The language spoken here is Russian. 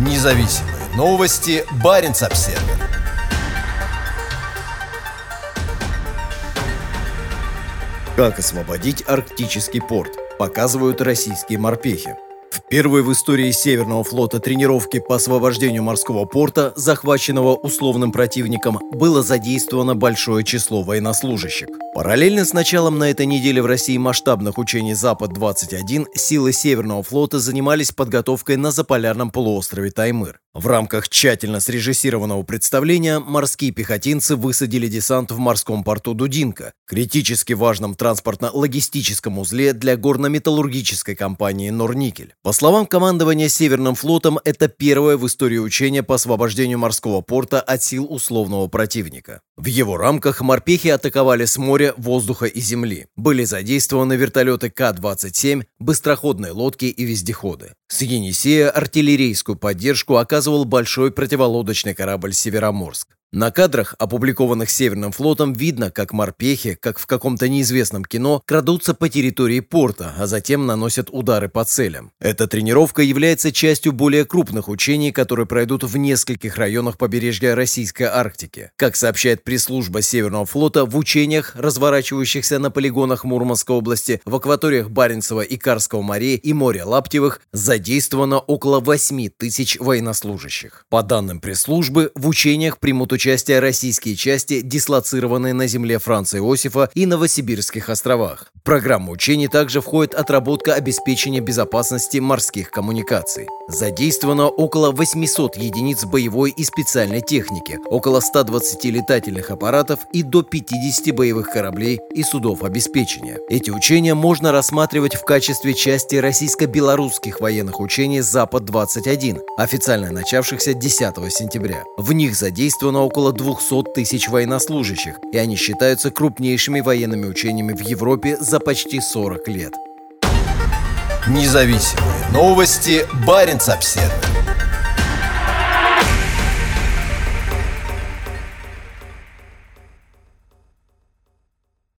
Независимые новости. Барин обсерва Как освободить арктический порт? Показывают российские морпехи. В первой в истории Северного флота тренировки по освобождению морского порта, захваченного условным противником, было задействовано большое число военнослужащих. Параллельно с началом на этой неделе в России масштабных учений «Запад-21» силы Северного флота занимались подготовкой на заполярном полуострове Таймыр. В рамках тщательно срежиссированного представления морские пехотинцы высадили десант в морском порту Дудинка, критически важном транспортно-логистическом узле для горно-металлургической компании «Норникель». По словам командования Северным флотом, это первое в истории учение по освобождению морского порта от сил условного противника. В его рамках морпехи атаковали с моря, воздуха и земли. Были задействованы вертолеты К-27, быстроходные лодки и вездеходы. С Енисея артиллерийскую поддержку оказывал большой противолодочный корабль «Североморск». На кадрах, опубликованных Северным флотом, видно, как морпехи, как в каком-то неизвестном кино, крадутся по территории порта, а затем наносят удары по целям. Эта тренировка является частью более крупных учений, которые пройдут в нескольких районах побережья Российской Арктики. Как сообщает пресс-служба Северного флота, в учениях, разворачивающихся на полигонах Мурманской области, в акваториях Баренцева и Карского морей и моря Лаптевых задействовано около 8 тысяч военнослужащих. По данным пресс-службы, в учениях примут участие российские части, дислоцированные на земле Франца Иосифа и Новосибирских островах. В программу учений также входит отработка обеспечения безопасности морских коммуникаций. Задействовано около 800 единиц боевой и специальной техники, около 120 летательных аппаратов и до 50 боевых кораблей и судов обеспечения. Эти учения можно рассматривать в качестве части российско-белорусских военных учений «Запад-21», официально начавшихся 10 сентября. В них задействовано около 200 тысяч военнослужащих, и они считаются крупнейшими военными учениями в Европе за почти 40 лет. Независимые новости. Барин обседный.